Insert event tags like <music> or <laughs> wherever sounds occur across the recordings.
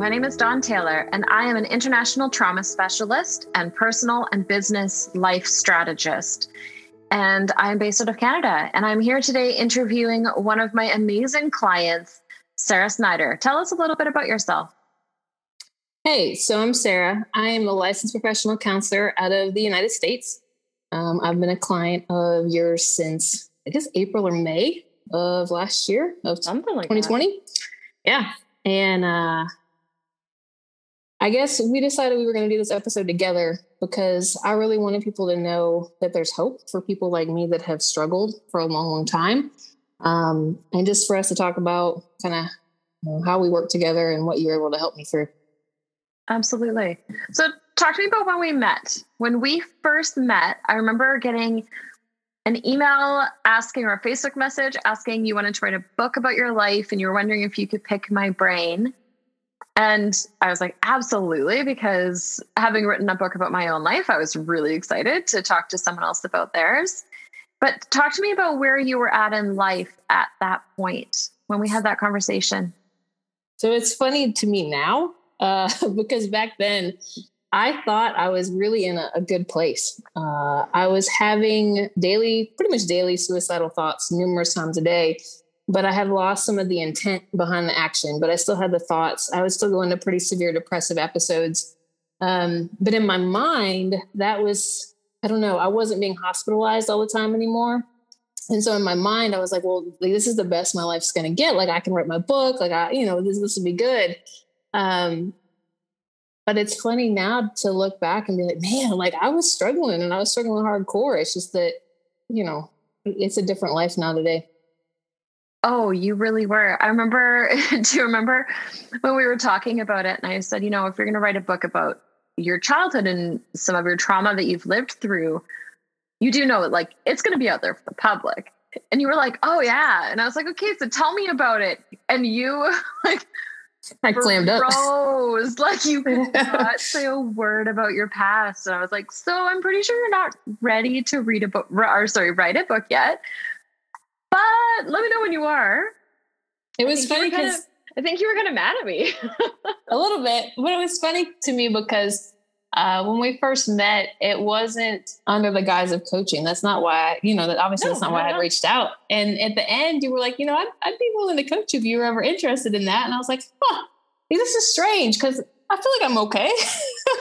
My name is Dawn Taylor, and I am an international trauma specialist and personal and business life strategist. And I'm based out of Canada. And I'm here today interviewing one of my amazing clients, Sarah Snyder. Tell us a little bit about yourself. Hey, so I'm Sarah. I am a licensed professional counselor out of the United States. Um, I've been a client of yours since, I guess, April or May of last year of something like 2020. That. Yeah. And uh, I guess we decided we were going to do this episode together because I really wanted people to know that there's hope for people like me that have struggled for a long, long time. Um, and just for us to talk about kind of you know, how we work together and what you were able to help me through. Absolutely. So, talk to me about when we met. When we first met, I remember getting an email asking or a Facebook message asking you wanted to write a book about your life and you were wondering if you could pick my brain. And I was like, absolutely, because having written a book about my own life, I was really excited to talk to someone else about theirs. But talk to me about where you were at in life at that point when we had that conversation. So it's funny to me now uh, <laughs> because back then I thought I was really in a, a good place. Uh, I was having daily, pretty much daily suicidal thoughts numerous times a day, but I had lost some of the intent behind the action, but I still had the thoughts. I was still going to pretty severe depressive episodes. Um, but in my mind, that was, I don't know, I wasn't being hospitalized all the time anymore. And so in my mind, I was like, well, like, this is the best my life's going to get. Like I can write my book. Like I, you know, this, this will be good. Um, but it's funny now to look back and be like, man, like I was struggling and I was struggling hardcore. It's just that, you know, it's a different life now today. Oh, you really were. I remember, <laughs> do you remember when we were talking about it? And I said, you know, if you're going to write a book about your childhood and some of your trauma that you've lived through, you do know it, like it's going to be out there for the public. And you were like, oh, yeah. And I was like, okay, so tell me about it. And you, <laughs> like, I slammed up. Rose, like you could not say a word about your past. And I was like, so I'm pretty sure you're not ready to read a book or sorry, write a book yet. But let me know when you are. It was funny because I think you were kind of mad at me. a little bit. But it was funny to me because uh, when we first met, it wasn't under the guise of coaching. That's not why, you know, that obviously no, that's not why I reached out. And at the end, you were like, you know, I'd, I'd be willing to coach you if you were ever interested in that. And I was like, huh, this is strange because I feel like I'm okay.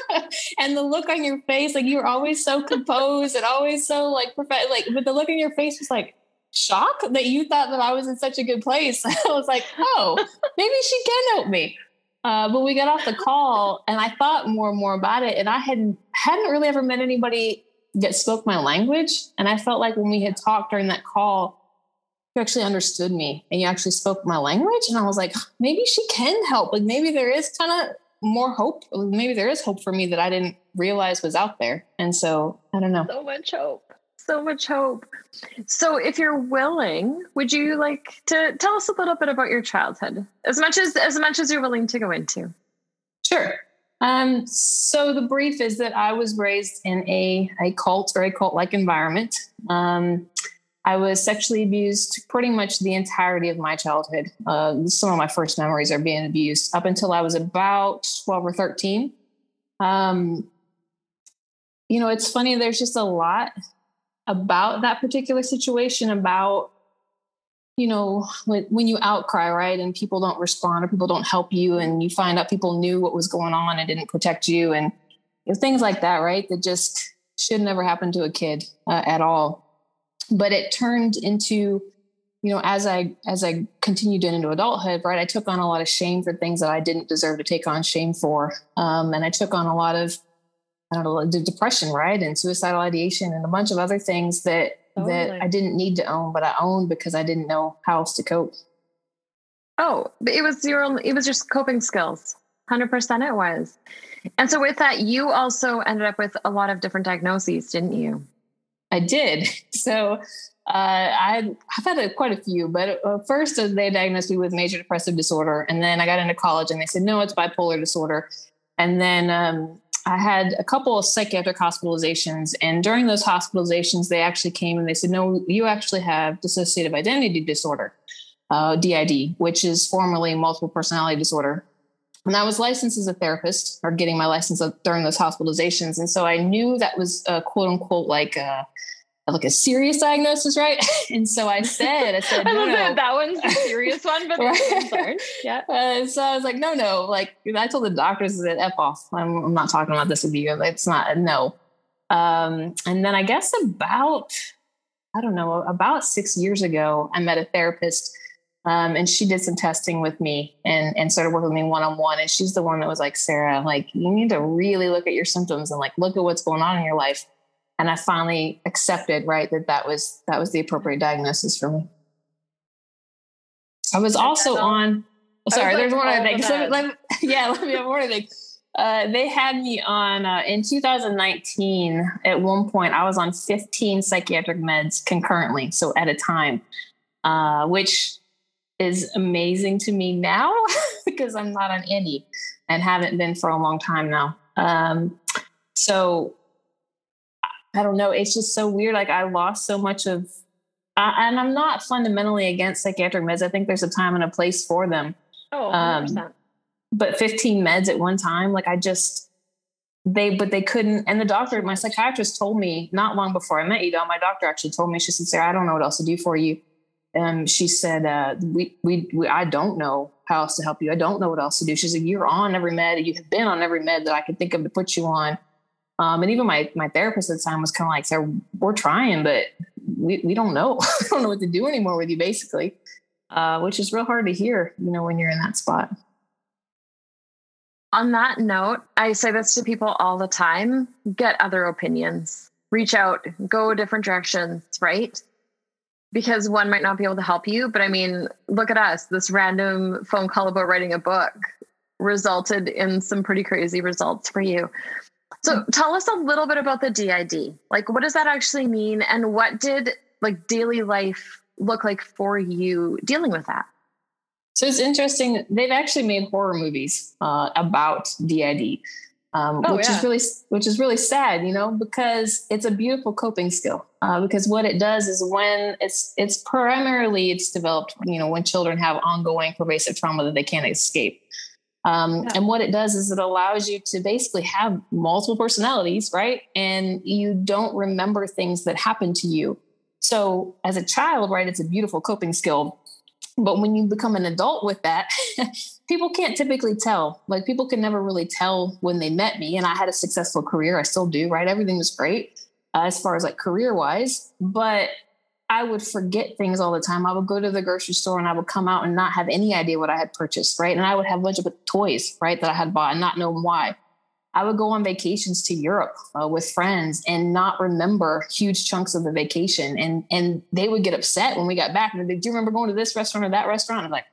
<laughs> and the look on your face, like you were always so composed and always so like perfect, like, but the look on your face was like, shock that you thought that I was in such a good place. <laughs> I was like, oh, maybe she can help me. Uh, but we got off the call and I thought more and more about it. And I hadn't hadn't really ever met anybody that spoke my language. And I felt like when we had talked during that call, you actually understood me and you actually spoke my language. And I was like, maybe she can help. Like maybe there is kind of more hope. Maybe there is hope for me that I didn't realize was out there. And so I don't know. So much hope so much hope. So, if you're willing, would you like to tell us a little bit about your childhood, as much as as much as you're willing to go into? Sure. Um, so the brief is that I was raised in a a cult or a cult like environment. Um, I was sexually abused pretty much the entirety of my childhood. Uh, some of my first memories are being abused up until I was about 12 or 13. Um, you know, it's funny, there's just a lot about that particular situation about you know when, when you outcry right and people don't respond or people don't help you and you find out people knew what was going on and didn't protect you and you know, things like that right that just should never happen to a kid uh, at all. But it turned into you know as i as i continued into adulthood right i took on a lot of shame for things that i didn't deserve to take on shame for um, and i took on a lot of I don't know, depression, right? And suicidal ideation and a bunch of other things that totally. that I didn't need to own, but I owned because I didn't know how else to cope. Oh, it was your it was just coping skills. 100% it was. And so with that, you also ended up with a lot of different diagnoses, didn't you? I did. <laughs> So uh, I, I've had a, quite a few, but uh, first uh, they diagnosed me with major depressive disorder. And then I got into college and they said, no, it's bipolar disorder. And then um, I had a couple of psychiatric hospitalizations, and during those hospitalizations, they actually came and they said, "No, you actually have dissociative identity disorder, uh, DID, which is formerly multiple personality disorder." and I was licensed as a therapist or getting my license during those hospitalizations. And so I knew that was a quote unquote like a, like a serious diagnosis, right? <laughs> and so I said, I said, <laughs> I no, no. that. That one's the <laughs> serious one, but right? yeah. Uh, so I was like, no, no. Like I told the doctors that F off. I'm, I'm not talking about this with you. It's not a no. Um, and then I guess about, I don't know, about six years ago, I met a therapist um, and she did some testing with me and, and started working with me one on one. And she's the one that was like, Sarah, like, you need to really look at your symptoms and like look at what's going on in your life. And I finally accepted, right, that that was that was the appropriate diagnosis for me. I was also on. Sorry, there's one other thing. <laughs> Let me, let me, yeah, let me have one other thing. Uh, they had me on uh, in 2019. At one point, I was on 15 psychiatric meds concurrently, so at a time, uh, which is amazing to me now <laughs> because I'm not on any and haven't been for a long time now. Um, so I don't know. It's just so weird. Like I lost so much of, uh, and I'm not fundamentally against psychiatric meds. I think there's a time and a place for them. Oh, 100%. Um, but 15 meds at one time, like I just, they, but they couldn't. And the doctor, my psychiatrist told me not long before I met you, though, my doctor actually told me, she said, Sarah, I don't know what else to do for you and um, she said, uh, we, we, we, I don't know how else to help you. I don't know what else to do. She said, you're on every med. You have been on every med that I could think of to put you on. Um, and even my, my therapist at the time was kind of like, so we're trying, but we, we don't know. <laughs> I don't know what to do anymore with you basically. Uh, which is real hard to hear, you know, when you're in that spot. On that note, I say this to people all the time, get other opinions, reach out, go different directions, right? because one might not be able to help you. But I mean, look at us. This random phone call about writing a book resulted in some pretty crazy results for you. So tell us a little bit about the DID. Like, what does that actually mean? And what did like daily life look like for you dealing with that? So it's interesting. They've actually made horror movies uh, about DID um, oh, which yeah. is really which is really sad, you know, because it's a beautiful coping skill. Uh, because what it does is when it's it's primarily it's developed, you know, when children have ongoing pervasive trauma that they can't escape. Um, yeah. And what it does is it allows you to basically have multiple personalities, right? And you don't remember things that happen to you. So as a child, right, it's a beautiful coping skill. But when you become an adult with that, <laughs> people can't typically tell. Like people can never really tell when they met me. And I had a successful career. I still do, right? Everything was great uh, as far as like career wise. But I would forget things all the time. I would go to the grocery store and I would come out and not have any idea what I had purchased, right? And I would have a bunch of toys, right, that I had bought and not know why. I would go on vacations to Europe uh, with friends and not remember huge chunks of the vacation, and and they would get upset when we got back. And they, do you remember going to this restaurant or that restaurant? I'm like,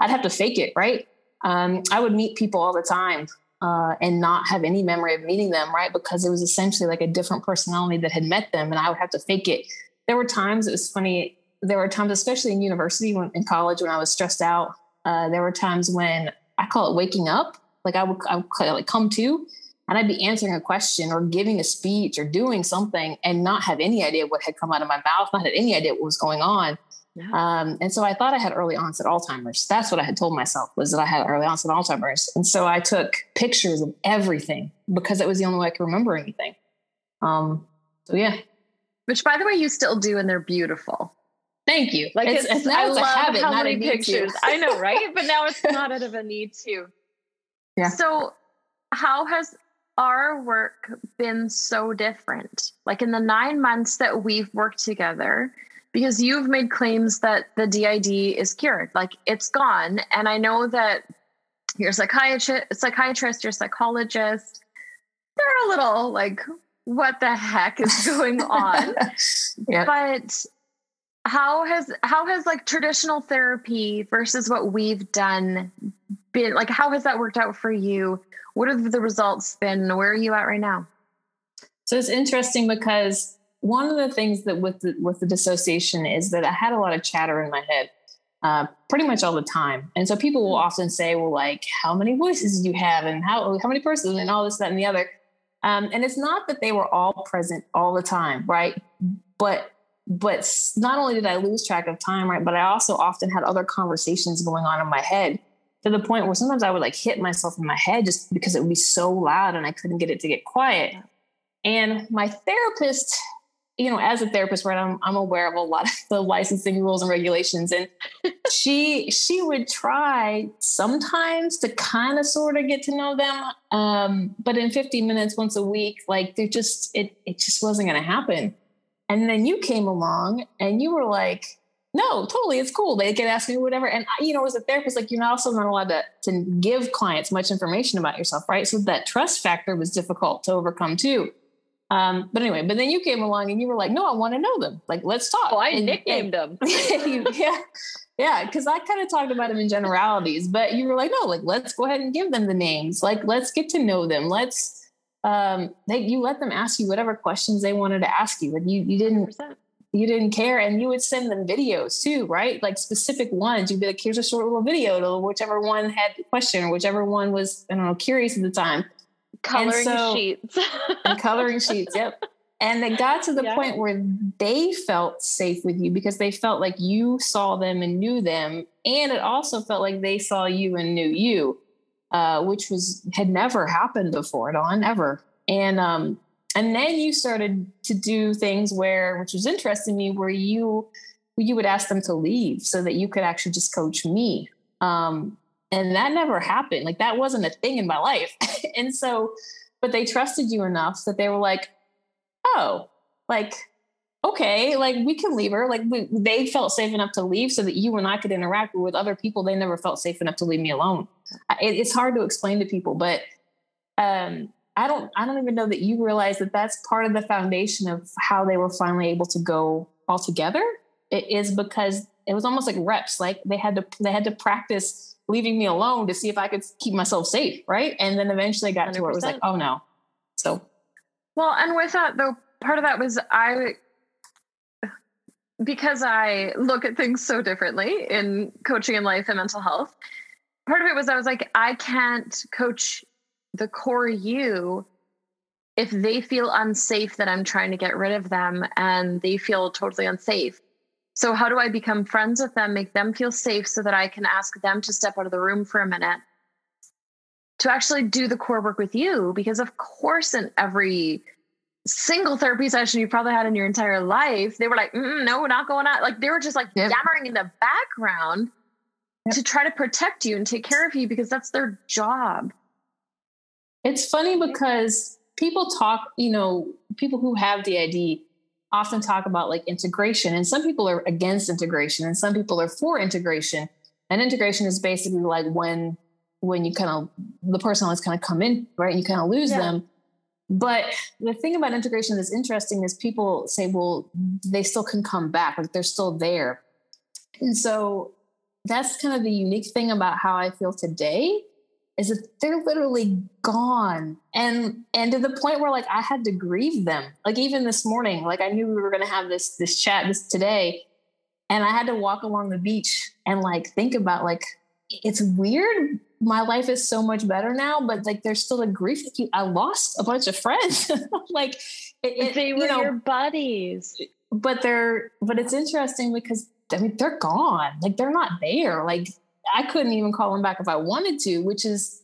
I'd have to fake it, right? Um, I would meet people all the time uh, and not have any memory of meeting them, right? Because it was essentially like a different personality that had met them, and I would have to fake it. There were times it was funny. There were times, especially in university, when in college, when I was stressed out. Uh, there were times when I call it waking up. Like I would, I would like come to, and I'd be answering a question or giving a speech or doing something, and not have any idea what had come out of my mouth, not have any idea what was going on. Yeah. Um, and so I thought I had early onset Alzheimer's. That's what I had told myself was that I had early onset Alzheimer's. And so I took pictures of everything because it was the only way I could remember anything. Um, so yeah. Which by the way, you still do and they're beautiful. Thank you. Like it's, it's now I love habit, how many pictures. I know, right? <laughs> But now it's not out of a need to. Yeah. So how has our work been so different? Like in the nine months that we've worked together, because you've made claims that the DID is cured, like it's gone. And I know that your psychiatrist, psychiatrist, your psychologist, they're a little like, what the heck is going on? <laughs> yeah. But how has how has like traditional therapy versus what we've done been like how has that worked out for you what have the results been where are you at right now so it's interesting because one of the things that with the, with the dissociation is that I had a lot of chatter in my head uh, pretty much all the time. And so people will often say, well, like, how many voices do you have and how, how many persons and all this, that, and the other. Um, and it's not that they were all present all the time, right? But but not only did I lose track of time, right, but I also often had other conversations going on in my head to the point where sometimes I would like hit myself in my head just because it would be so loud and I couldn't get it to get quiet. And my therapist, you know, as a therapist, right, I'm, I'm aware of a lot of <laughs> the licensing rules and regulations. And she she would try sometimes to kind of sort of get to know them. Um, but in 50 minutes once a week, like they just it it just wasn't gonna happen. And then you came along and you were like, no, totally. It's cool. They can ask me whatever. And I, you know, as a therapist, like you're not also not allowed to, to give clients much information about yourself, right? So that trust factor was difficult to overcome too. Um, but anyway, but then you came along and you were like, no, I want to know them. Like, let's talk. Oh, I and, nicknamed and, them. <laughs> yeah. Yeah. Cause I kind of talked about them in generalities, but you were like, no, like, let's go ahead and give them the names. Like, let's get to know them. Let's, um, they, you let them ask you whatever questions they wanted to ask you. Like you, you didn't, 100% you didn't care and you would send them videos too right like specific ones you'd be like here's a short little video to whichever one had the question or whichever one was i don't know curious at the time coloring so, sheets. <laughs> and coloring sheets yep. And it got to the yeah. point where they felt safe with you because they felt like you saw them and knew them. And it also felt like they saw you and knew you uh, which was had never happened before at all ever and um and then you started to do things where which was interesting to me where you you would ask them to leave so that you could actually just coach me. Um, and that never happened like that wasn't a thing in my life <laughs> and so but they trusted you enough that they were like oh like okay like we can leave her like we, they felt safe enough to leave so that you and i could interact with other people they never felt safe enough to leave me alone it, it's hard to explain to people but um I don't I don't even know that you realize that that's part of the foundation of how they were finally able to go all together. It is because it was almost like reps. Like they had to they had to practice leaving me alone to see if I could keep myself safe, right? And then eventually I got 100%. to where it was like, oh no. So well, and with that though, part of that was I because I look at things so differently in coaching and life and mental health. Part of it was I was like, I can't coach the core you if they feel unsafe that I'm trying to get rid of them and they feel totally unsafe. So, how do I become friends with them, make them feel safe so that I can ask them to step out of the room for a minute to actually do the core work with you? Because, of course, in every single therapy session you probably had in your entire life, they were like, no, we're not going on. Like, they were just like yep. yammering in the background yep. to try to protect you and take care of you because that's their job. It's funny because people talk, you know, people who have DID often talk about like integration, and some people are against integration, and some people are for integration. And integration is basically like when when you kind of the person has kind of come in, right? You kind of lose yeah. them. But the thing about integration that's interesting is people say, well, they still can come back, like they're still there. And so that's kind of the unique thing about how I feel today is that they're literally gone. And and to the point where like i had to grieve them. Like even this morning like i knew we were going to have this this chat this today and i had to walk along the beach and like think about like it's weird. My life is so much better now but like there's still a grief like i lost a bunch of friends. <laughs> Like it, it, they were you know, your buddies. But they're but it's interesting because i mean they're gone. Like they're not there. Like I couldn't even call him back if I wanted to, which is,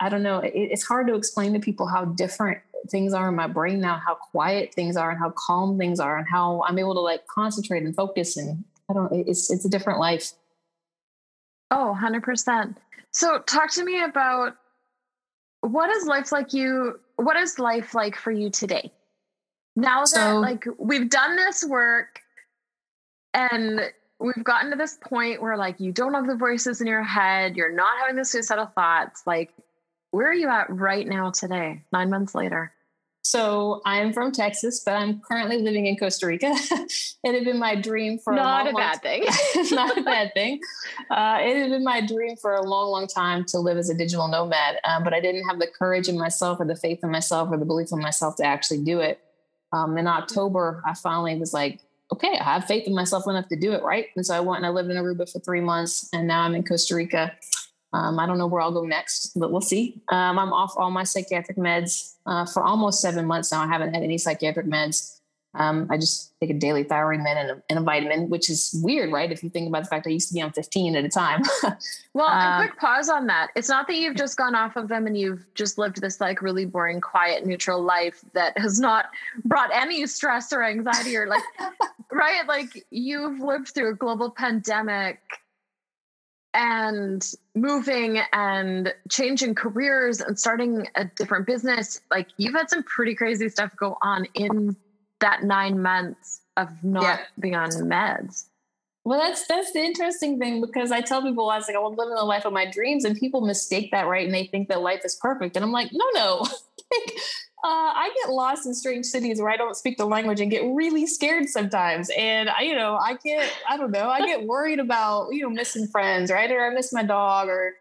I don't know, it, it's hard to explain to people how different things are in my brain now, how quiet things are and how calm things are and how I'm able to like concentrate and focus. And I don't, it's, it's a different life. Oh, 100%. So talk to me about what is life like you, what is life like for you today? Now that so, like we've done this work and we've gotten to this point where like you don't have the voices in your head, you're not having the suicidal thoughts. Like, where are you at right now today, nine months later? So I'm from Texas, but I'm currently living in Costa Rica. <laughs> it had been my dream for not a, long, a bad thing. <laughs> not a bad thing. Uh, it had been my dream for a long, long time to live as a digital nomad, um, but I didn't have the courage in myself, or the faith in myself, or the belief in myself to actually do it. Um, in October, I finally was like, okay, I have faith in myself enough to do it, right? And so I went and I lived in Aruba for three months, and now I'm in Costa Rica. Um, I don't know where I'll go next, but we'll see. Um, I'm off all my psychiatric meds uh, for almost seven months now. I haven't had any psychiatric meds. Um, I just take a daily thyroid med and a, and a, vitamin, which is weird, right? If you think about the fact I used to be on 15 at a time. <laughs> well, um, a quick pause on that. It's not that you've just gone off of them and you've just lived this like really boring, quiet, neutral life that has not brought any stress or anxiety or like, <laughs> right? Like you've lived through a global pandemic and moving and changing careers and starting a different business. Like you've had some pretty crazy stuff go on in that nine months of not yeah. being on meds. Well, that's that's the interesting thing because I tell people I was like, I want to live in the life of my dreams, and people mistake that right, and they think that life is perfect, and I'm like, no, no. <laughs> like, uh, I get lost in strange cities where I don't speak the language and get really scared sometimes, and I, you know, I get, I don't know, I get worried about you know missing friends, right, or I miss my dog, or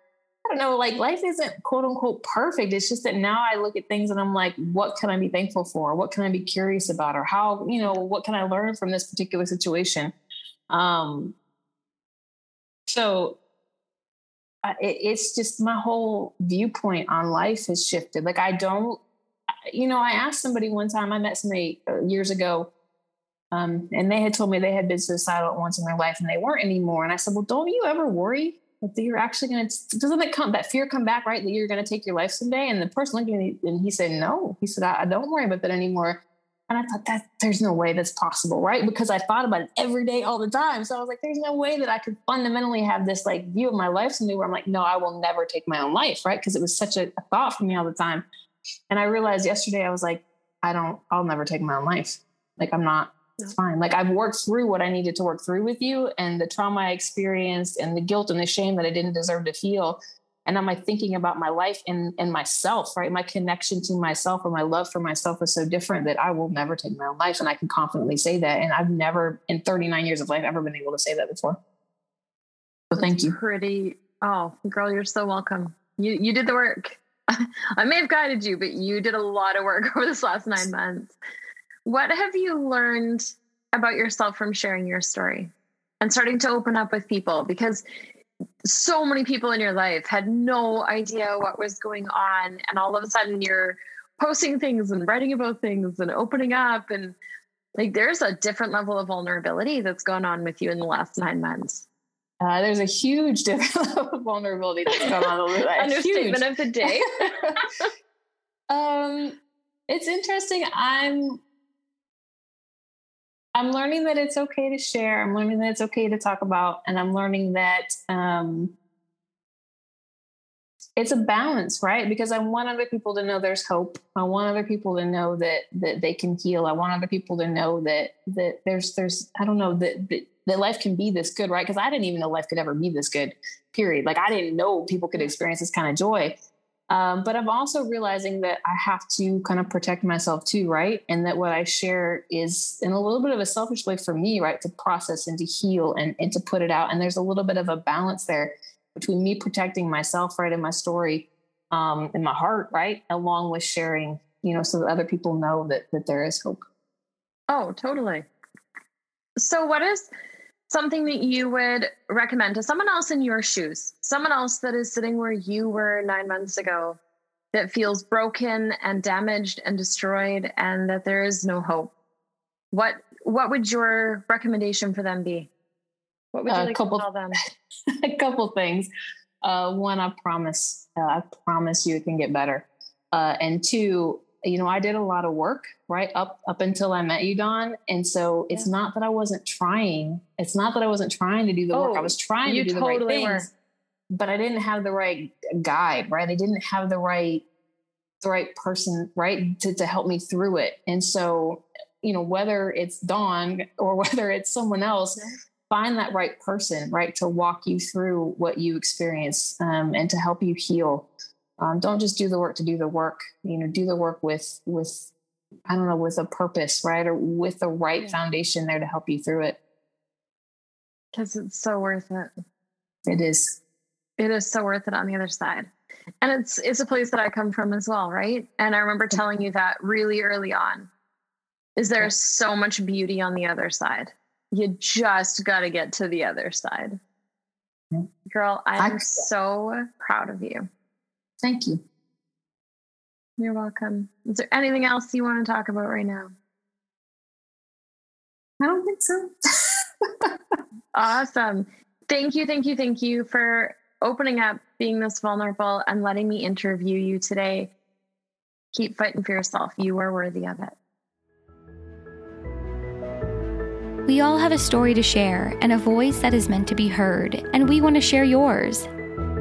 don't know, like life isn't quote unquote perfect. It's just that now I look at things and I'm like, what can I be thankful for? What can I be curious about? Or how, you know, what can I learn from this particular situation? Um, so it, it's just my whole viewpoint on life has shifted. Like I don't, you know, I asked somebody one time, I met somebody uh, years ago, um, and they had told me they had been suicidal once in their life and they weren't anymore. And I said, well, don't you ever worry that you're actually going to doesn't it come that fear come back right? That you're going to take your life someday? And the person looking at me and he said no. He said I, I, don't worry about that anymore. And i thought that there's no way that's possible right? Because i thought about it every day all the time. So i was like there's no way that i could fundamentally have this like view of my life someday where i'm like no i will never take my own life right? Because it was such a, a thought for me all the time. And i realized yesterday i was like i don't i'll never take my own life. Like i'm not it's fine. Like I've worked through what I needed to work through with you and the trauma I experienced and the guilt and the shame that I didn't deserve to feel. And am I thinking about my life and, and myself, right? My connection to myself or my love for myself is so different that I will never take my own life. And I can confidently say that. And I've never in 39 years of life ever been able to say that before. So thank you. Pretty. Oh, girl, you're so welcome. You you did the work. <laughs> I may have guided you, but you did a lot of work <laughs> over this last nine months. What have you learned about yourself from sharing your story and starting to open up with people? Because so many people in your life had no idea what was going on. And all of a sudden, you're posting things and writing about things and opening up. And like, there's a different level of vulnerability that's gone on with you in the last nine months. Uh, there's a huge <laughs> different level of vulnerability that's gone on. <laughs> Understatement huge. of the day. <laughs> um, it's interesting. I'm I'm learning that it's okay to share. I'm learning that it's okay to talk about, and I'm learning that um, it's a balance, right? Because I want other people to know there's hope. I want other people to know that that they can heal. I want other people to know that that there's there's I don't know that that, that life can be this good, right? Because I didn't even know life could ever be this good. Period. Like I didn't know people could experience this kind of joy. Um, but I'm also realizing that I have to kind of protect myself too, right? And that what I share is in a little bit of a selfish way for me, right? To process and to heal and, and to put it out. And there's a little bit of a balance there between me protecting myself, right, in my story, um, in my heart, right, along with sharing, you know, so that other people know that that there is hope. Oh, totally. So, what is something that you would recommend to someone else in your shoes, someone else that is sitting where you were nine months ago, that feels broken and damaged and destroyed, and that there is no hope? What what would your recommendation for them be? What would you uh, like couple, to tell them? <laughs> a couple things. Uh, one, I promise, uh, I promise you it can get better. Uh, and two, you know, I did a lot of work right up up until I met you, Dawn. And so it's not that I wasn't trying. It's not that I wasn't trying to do the oh, work. I oh, was trying to do totally the right things, were. but I didn't have the right guide, right? I didn't have the right the right person, right, to, to help me through it. And so, you know, whether it's Dawn or <laughs> whether it's someone else, find that right person, right, to walk you through what you experience um, and to help you heal um, don't just do the work to do the work you know do the work with with i don't know with a purpose right? Or with the right yeah. foundation there to help you through it. Because it's so worth it. It is. It is so worth it on the other side. And it's it's a place that i come from as well right? And i remember telling you that really early on is there so much beauty on the other side? You just got to get to the other side. Girl i'm so proud of you Thank you. You're welcome. Is there anything else you want to talk about right now? I don't think so. <laughs> awesome. Thank you, thank you, thank you for opening up, being this vulnerable, and letting me interview you today. Keep fighting for yourself. You are worthy of it. We all have a story to share and a voice that is meant to be heard, and we want to share yours.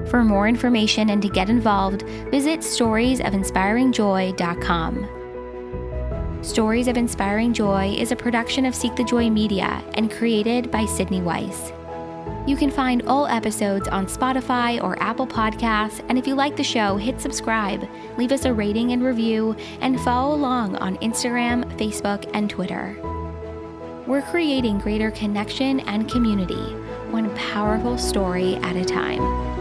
For more information and to get involved, visit storiesofinspiringjoy.com. Stories of Inspiring Joy is a production of Seek the Joy Media and created by Sydney Weiss. You can find all episodes on Spotify or Apple Podcasts, and if you like the show, hit subscribe, leave us a rating and review, and follow along on Instagram, Facebook, and Twitter. We're creating greater connection and community, one powerful story at a time.